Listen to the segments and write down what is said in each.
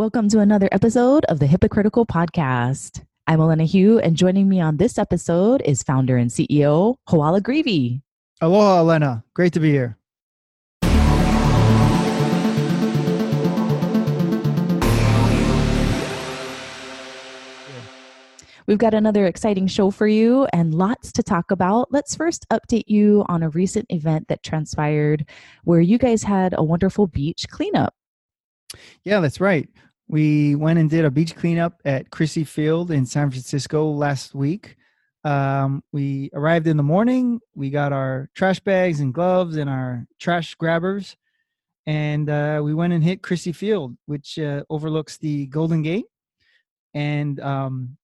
Welcome to another episode of the HIPAA Critical Podcast. I'm Olena Heu, and joining me on this episode is founder and CEO Hoala Greevy. Aloha, Elena. Great to be here. We've got another exciting show for you and lots to talk about. Let's first update you on a recent event that transpired where you guys had a wonderful beach cleanup. Yeah, that's right. We went and did a beach cleanup at Crissy Field in San Francisco last week. Um, we arrived in the morning. We got our trash bags and gloves and our trash grabbers, and uh, we went and hit Crissy Field, which uh, overlooks the Golden Gate. And um,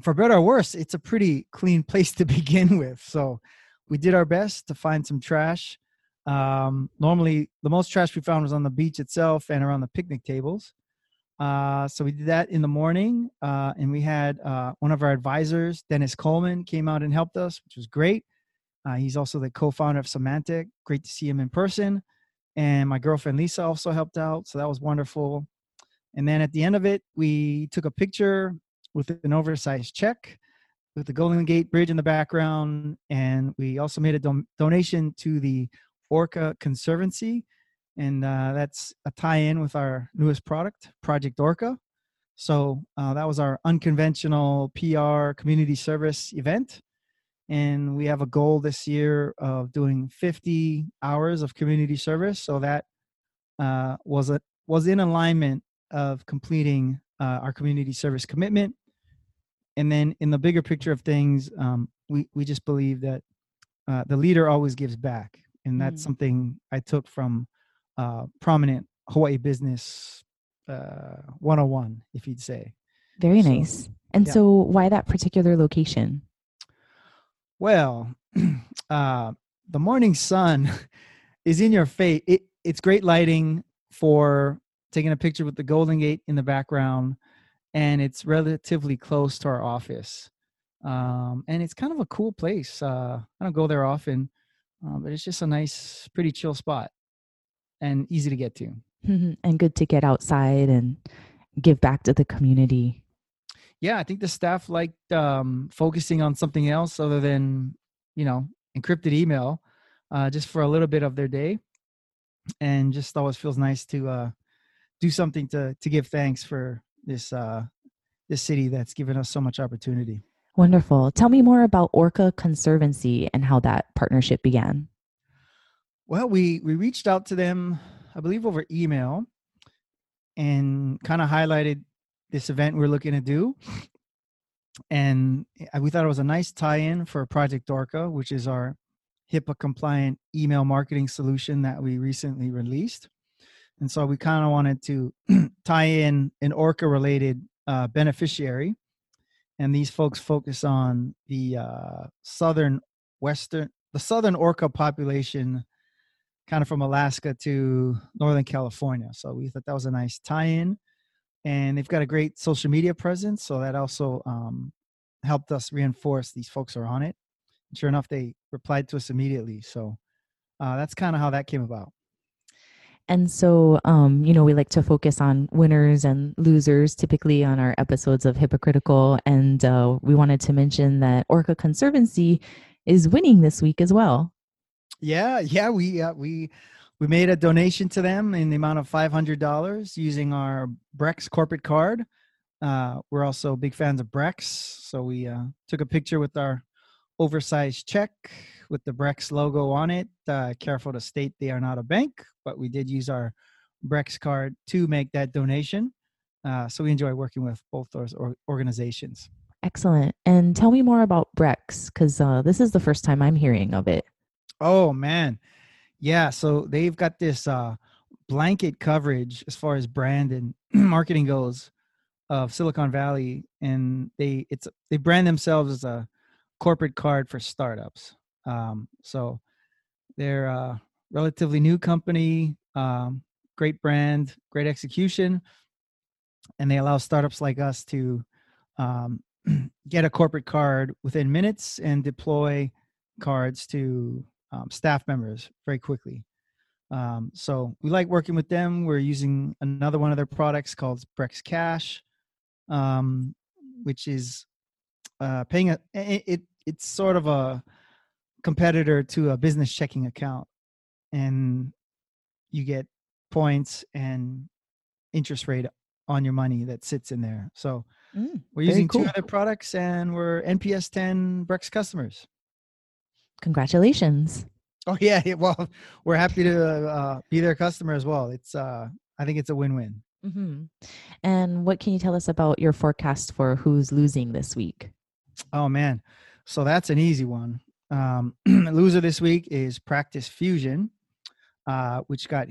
for better or worse, it's a pretty clean place to begin with. So we did our best to find some trash. Um, normally, the most trash we found was on the beach itself and around the picnic tables. Uh, so we did that in the morning, uh, and we had uh, one of our advisors, Dennis Coleman, came out and helped us, which was great. Uh, he's also the co-founder of Symantec. Great to see him in person. And my girlfriend Lisa also helped out, so that was wonderful. And then at the end of it, we took a picture with an oversized check with the Golden Gate Bridge in the background. And we also made a don- donation to the Orca Conservancy. And uh, that's a tie in with our newest product, Project Orca. So uh, that was our unconventional PR community service event. And we have a goal this year of doing 50 hours of community service. So that uh, was a, was in alignment of completing uh, our community service commitment and then in the bigger picture of things um, we we just believe that uh, the leader always gives back and that's mm. something i took from uh, prominent hawaii business uh, 101 if you'd say very so, nice and yeah. so why that particular location well uh, the morning sun is in your face it, it's great lighting for taking a picture with the golden gate in the background and it's relatively close to our office. Um, and it's kind of a cool place. Uh, I don't go there often, uh, but it's just a nice, pretty chill spot and easy to get to. and good to get outside and give back to the community. Yeah, I think the staff liked um, focusing on something else other than, you know, encrypted email, uh, just for a little bit of their day, and just always feels nice to uh, do something to to give thanks for this uh, this city that's given us so much opportunity. Wonderful. Tell me more about Orca Conservancy and how that partnership began. Well, we we reached out to them, I believe, over email, and kind of highlighted this event we're looking to do. And we thought it was a nice tie-in for Project Orca, which is our HIPAA compliant email marketing solution that we recently released and so we kind of wanted to tie in an orca related uh, beneficiary and these folks focus on the uh, southern western the southern orca population kind of from alaska to northern california so we thought that was a nice tie-in and they've got a great social media presence so that also um, helped us reinforce these folks are on it and sure enough they replied to us immediately so uh, that's kind of how that came about and so, um, you know, we like to focus on winners and losers typically on our episodes of HIPAA Critical. And uh, we wanted to mention that Orca Conservancy is winning this week as well. Yeah, yeah, we uh, we we made a donation to them in the amount of five hundred dollars using our Brex corporate card. Uh, we're also big fans of Brex, so we uh, took a picture with our oversized check with the Brex logo on it. Uh, careful to state they are not a bank, but we did use our Brex card to make that donation. Uh, so we enjoy working with both those organizations. Excellent. And tell me more about Brex because uh, this is the first time I'm hearing of it. Oh, man. Yeah. So they've got this uh, blanket coverage as far as brand and marketing goes of Silicon Valley. And they, it's, they brand themselves as a corporate card for startups. Um, so they're a relatively new company, um, great brand, great execution, and they allow startups like us to um, get a corporate card within minutes and deploy cards to um, staff members very quickly. Um, so we like working with them. We're using another one of their products called Brex Cash, um, which is uh, paying a it, it it's sort of a competitor to a business checking account, and you get points and interest rate on your money that sits in there. So Mm, we're using cool. two other products, and we're NPS 10 Brex customers. Congratulations. Oh yeah, well, we're happy to uh, be their customer as well. It's uh, I think it's a win-win. hmm And what can you tell us about your forecast for who's losing this week? Oh man, so that's an easy one. Um, loser this week is Practice Fusion, uh, which got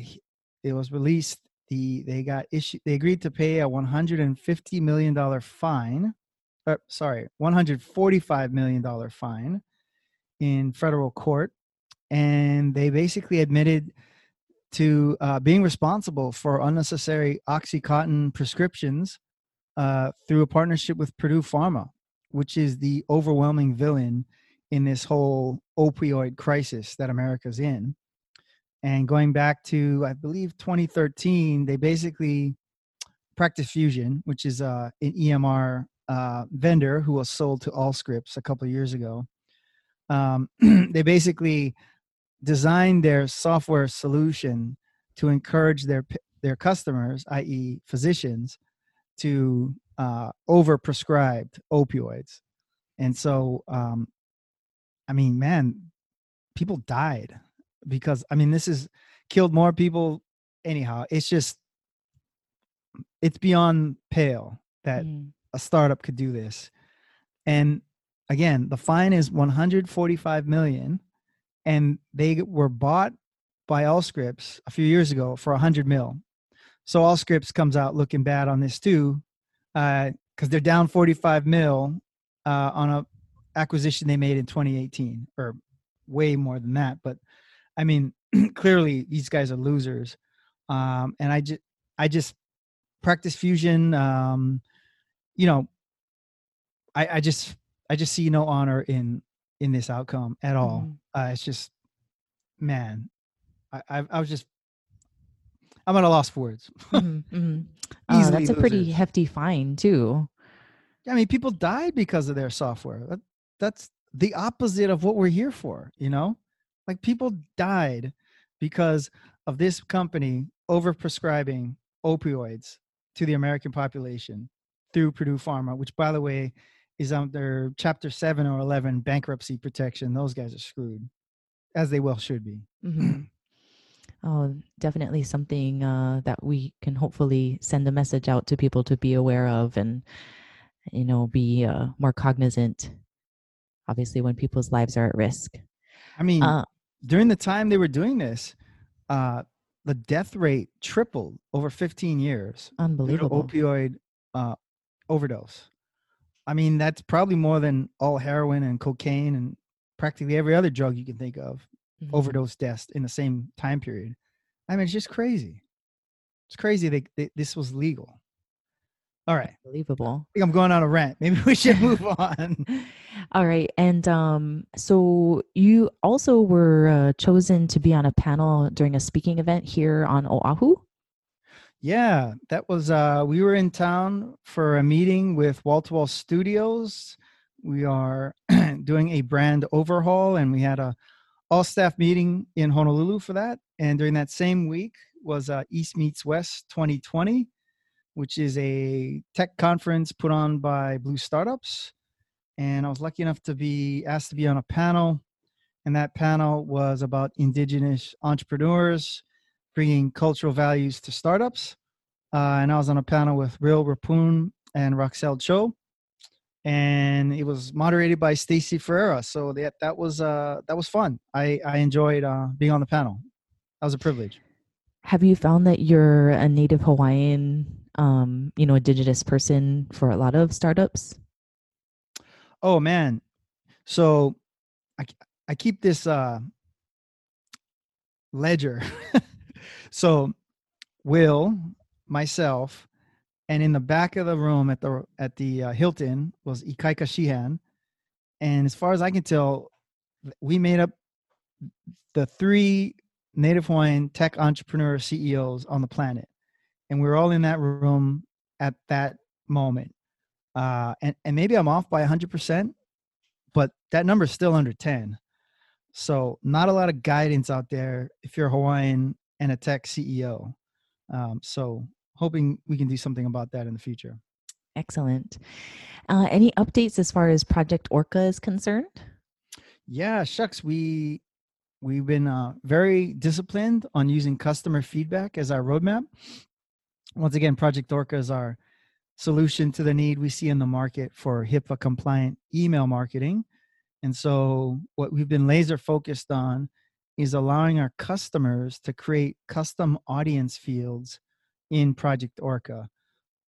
it was released. The they got issued. They agreed to pay a 150 million dollar fine. Uh, sorry, 145 million dollar fine in federal court, and they basically admitted to uh, being responsible for unnecessary OxyContin prescriptions uh, through a partnership with Purdue Pharma, which is the overwhelming villain in this whole opioid crisis that America's in. And going back to, I believe, 2013, they basically Practice Fusion, which is uh, an EMR uh, vendor who was sold to Allscripts a couple years ago. Um, they basically designed their software solution to encourage their their customers, i.e., physicians, to uh, overprescribed opioids, and so um, I mean, man, people died because I mean, this is killed more people. Anyhow, it's just it's beyond pale that Mm, a startup could do this. And again, the fine is 145 million, and they were bought by Allscripts a few years ago for 100 mil. So Allscripts comes out looking bad on this too, because they're down 45 mil uh, on a acquisition they made in 2018, or way more than that. But I mean, clearly these guys are losers. Um, and I just, I just practice fusion. Um, you know, I, I just, I just see no honor in in this outcome at all. mhm. Uh, it's just, man, I, I, I was just, I'm at a loss for words. Mhm, mhm. Uh, that's a pretty losers. hefty fine too. Yeah, I mean, people died because of their software. That, that's the opposite of what we're here for, you know? Like people died because of this company overprescribing opioids to the American population through Purdue Pharma, which by the way is under chapter 7 or 11 bankruptcy protection. Those guys are screwed as they well should be. Mhm. oh, definitely something uh, that we can hopefully send a message out to people to be aware of and, you know, be uh, more cognizant, obviously, when people's lives are at risk. I mean, Uh, during the time they were doing this, uh, the death rate tripled over 15 years unbelievable. opioid uh, overdose. I mean, that's probably more than all heroin and cocaine and practically every other drug you can think of Mhm. overdose deaths in the same time period. I mean, it's just crazy. It's crazy that that this was legal. All right, Believable. I I'm going on a rant. Maybe we should move on. All right. And um, so you also were uh, chosen to be on a panel during a speaking event here on Oahu. Yeah, that was uh we were in town for a meeting with Wall to Wall Studios. We are doing a brand overhaul and we had a all staff meeting in Honolulu for that. And during that same week was uh, East Meets West 2020, which is a tech conference put on by Blue Startups. And I was lucky enough to be asked to be on a panel. And that panel was about indigenous entrepreneurs bringing cultural values to startups. Uh, and I was on a panel with Real Rapun and Roxelle Cho, and it was moderated by Stacy Ferreira. So that that was uh, that was fun. I I enjoyed uh, being on the panel. That was a privilege. Have you found that you're a native Hawaiian, um, you know, indigenous person for a lot of startups? Oh man, so I I keep this uh, ledger. so Will, myself, and in the back of the room at the at the uh, Hilton was Ikaika Shihan, and as far as I can tell, we made up the three native Hawaiian tech entrepreneur CEOs on the planet. And we were all in that room at that moment. Uh, and, and maybe I'm off by 100%, but that number is still under 10. So, not a lot of guidance out there if you're Hawaiian and a tech CEO. Um, so, hoping we can do something about that in the future. Excellent. Uh, any updates as far as Project Orca is concerned? Yeah, shucks. We we've been uh, very disciplined on using customer feedback as our roadmap. Once again, Project Orca is our solution to the need we see in the market for HIPAA compliant email marketing. And so, what we've been laser focused on is allowing our customers to create custom audience fields in Project Orca.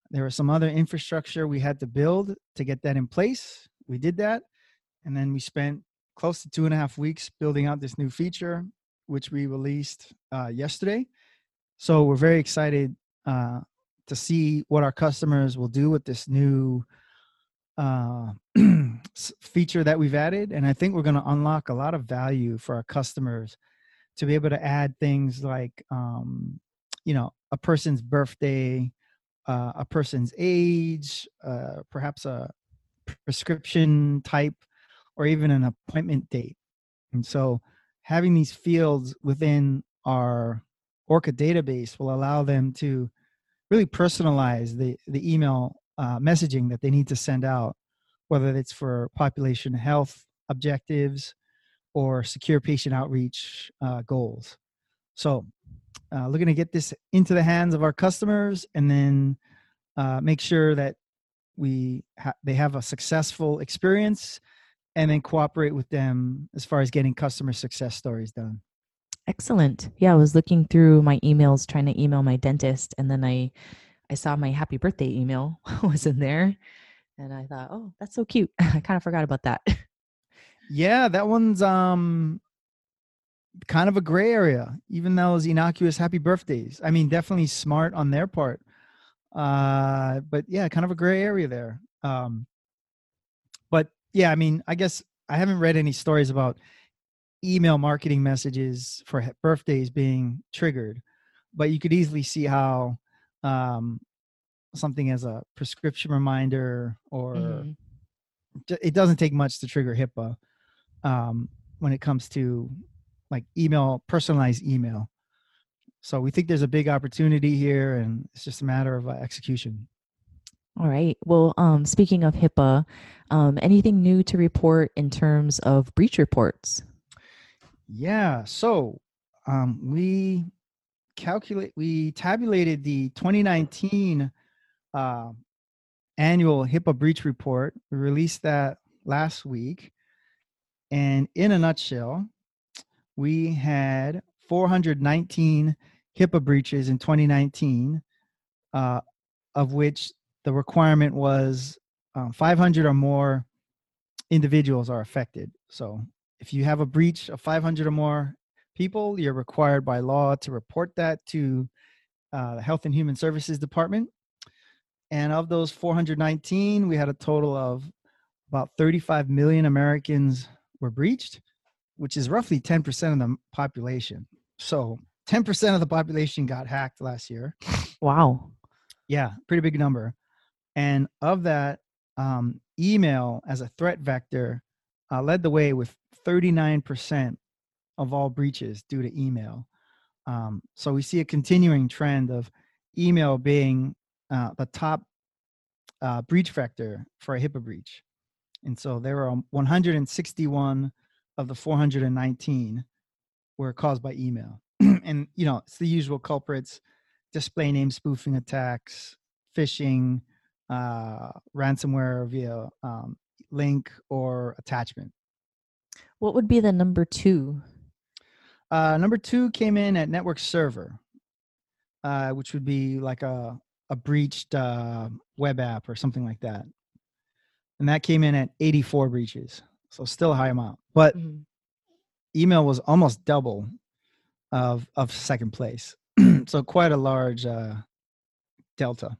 There was some other infrastructure we had to build to get that in place. We did that. And then we spent close to two and a half weeks building out this new feature, which we released uh, yesterday. So we're very excited uh, to see what our customers will do with this new uh, feature that we've added. And I think we're going to unlock a lot of value for our customers to be able to add things like, um, you know, a person's birthday, uh, a person's age, uh, perhaps a prescription type, or even an appointment date. And so having these fields within our Orca database will allow them to really personalize the, the email uh, messaging that they need to send out, whether it's for population health objectives or secure patient outreach uh, goals. So uh, looking to get this into the hands of our customers and then uh, make sure that we ha- they have a successful experience and then cooperate with them as far as getting customer success stories done excellent yeah i was looking through my emails trying to email my dentist and then i i saw my happy birthday email was in there and i thought oh that's so cute i kind of forgot about that yeah that one's um kind of a gray area, even those innocuous happy birthdays. I mean, definitely smart on their part. Uh, but yeah, kind of a gray area there. Um, but yeah, I mean, I guess I haven't read any stories about email marketing messages for birthdays being triggered, but you could easily see how um, something as a prescription reminder or mm-hmm. it doesn't take much to trigger HIPAA um, when it comes to like email, personalized email. So we think there's a big opportunity here, and it's just a matter of uh, execution. All right. Well, um, speaking of HIPAA, um, anything new to report in terms of breach reports? Yeah. So um, we calculate, we tabulated the 2019 uh, annual HIPAA breach report. We released that last week. And in a nutshell, we had 419 HIPAA breaches in 2019, uh, of which the requirement was um, 500 or more individuals are affected. So if you have a breach of 500 or more people, you're required by law to report that to uh, the Health and Human Services Department. And of those 419, we had a total of about 35 million Americans were breached which is roughly 10% of the population. So 10% of the population got hacked last year. Wow. Yeah, pretty big number. And of that, um, email as a threat vector uh, led the way with 39% of all breaches due to email. Um, so we see a continuing trend of email being uh, the top uh, breach vector for a HIPAA breach. And so there were 161 of the 419 were caused by email. and, you know, it's the usual culprits display name spoofing attacks, phishing, uh, ransomware via um, link or attachment. What would be the number two? Uh, number two came in at network server, uh, which would be like a, a breached uh, web app or something like that. And that came in at 84 breaches so still a high amount. But mm-hmm. email was almost double of of second place, so quite a large uh, delta.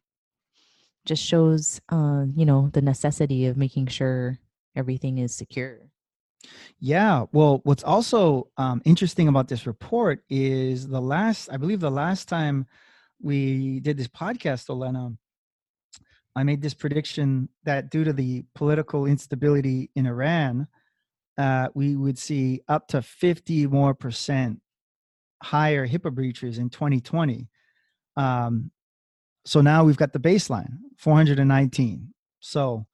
Just shows, uh, you know, the necessity of making sure everything is secure. Yeah. Well, what's also um, interesting about this report is the last, I believe, the last time we did this podcast, Olena, I made this prediction that due to the political instability in Iran, uh, we would see up to 50 more percent higher HIPAA breaches in 2020. Um, so now we've got the baseline 419. So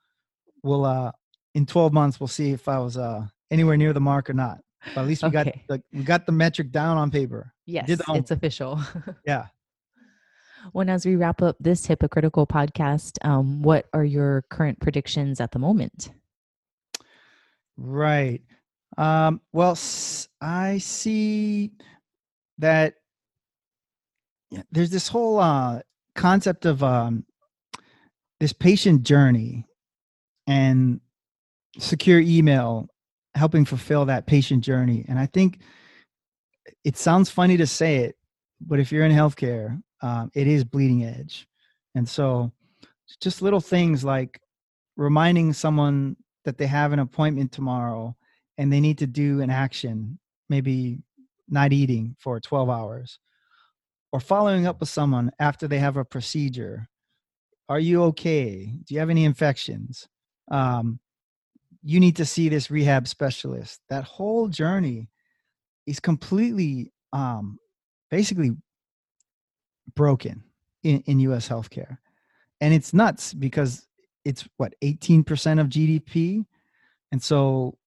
we'll uh, in 12 months we'll see if I was uh, anywhere near the mark or not. But at least we okay. got the, we got the metric down on paper. Yes, it's official. yeah. When as we wrap up this hypocritical podcast, um, what are your current predictions at the moment? Right. Um, well, I see that there's this whole uh, concept of um, this patient journey and secure email helping fulfill that patient journey. And I think it sounds funny to say it, but if you're in healthcare, um, it is bleeding edge. And so just little things like reminding someone that they have an appointment tomorrow and they need to do an action, maybe not eating for 12 hours, or following up with someone after they have a procedure. Are you okay? Do you have any infections? Um, you need to see this rehab specialist. That whole journey is completely, um, basically broken in, in US healthcare. And it's nuts because it's what 18% of GDP. And so,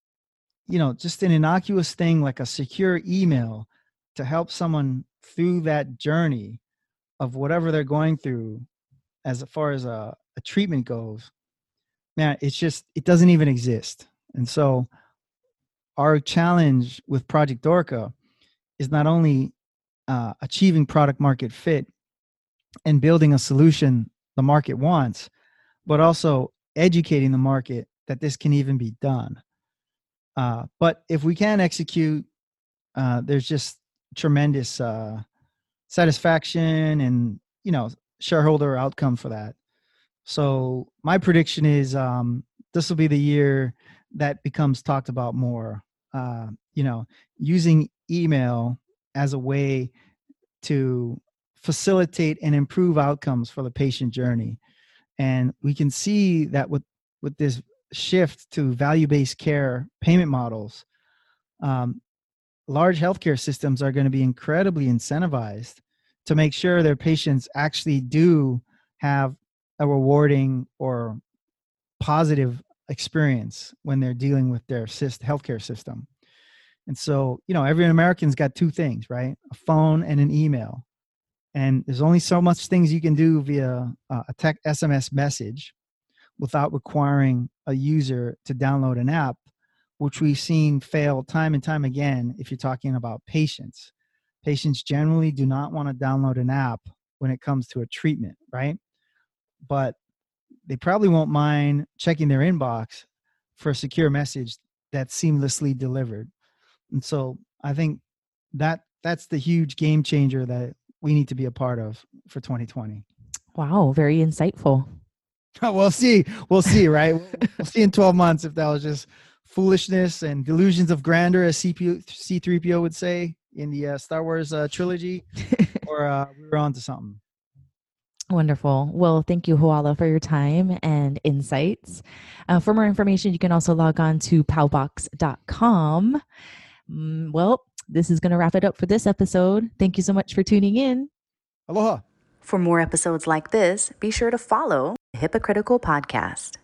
you know, just an innocuous thing like a secure email to help someone through that journey of whatever they're going through as far as a, a treatment goes, man, it's just, it doesn't even exist. And so, our challenge with Project Orca is not only uh, achieving product market fit and building a solution the market wants, but also educating the market that this can even be done. Uh, but if we can execute, uh, there's just tremendous uh, satisfaction and you know shareholder outcome for that. So my prediction is um, this will be the year that becomes talked about more. Uh, you know, using email as a way to facilitate and improve outcomes for the patient journey. And we can see that with, with this shift to value based care payment models, um, large healthcare systems are going to be incredibly incentivized to make sure their patients actually do have a rewarding or positive experience when they're dealing with their healthcare system. And so, you know, every American's got two things, right? A phone and an email. And there's only so much things you can do via uh, a tech SMS message without requiring a user to download an app, which we've seen fail time and time again if you're talking about patients. Patients generally do not want to download an app when it comes to a treatment, right? But they probably won't mind checking their inbox for a secure message that's seamlessly delivered. And so I think that that's the huge game changer that we need to be a part of for 2020. Wow, very insightful. we'll see. We'll see, right? we'll see in 12 months if that was just foolishness and delusions of grandeur, as CP, C3PO would say in the uh, Star Wars uh, trilogy, or uh, we were on to something. Wonderful. Well, thank you, Hoala, for your time and insights. Uh, for more information, you can also log on to paubox.com. Mm, well, this is going to wrap it up for this episode. Thank you so much for tuning in. Aloha. For more episodes like this, be sure to follow HIPAA Critical Podcast.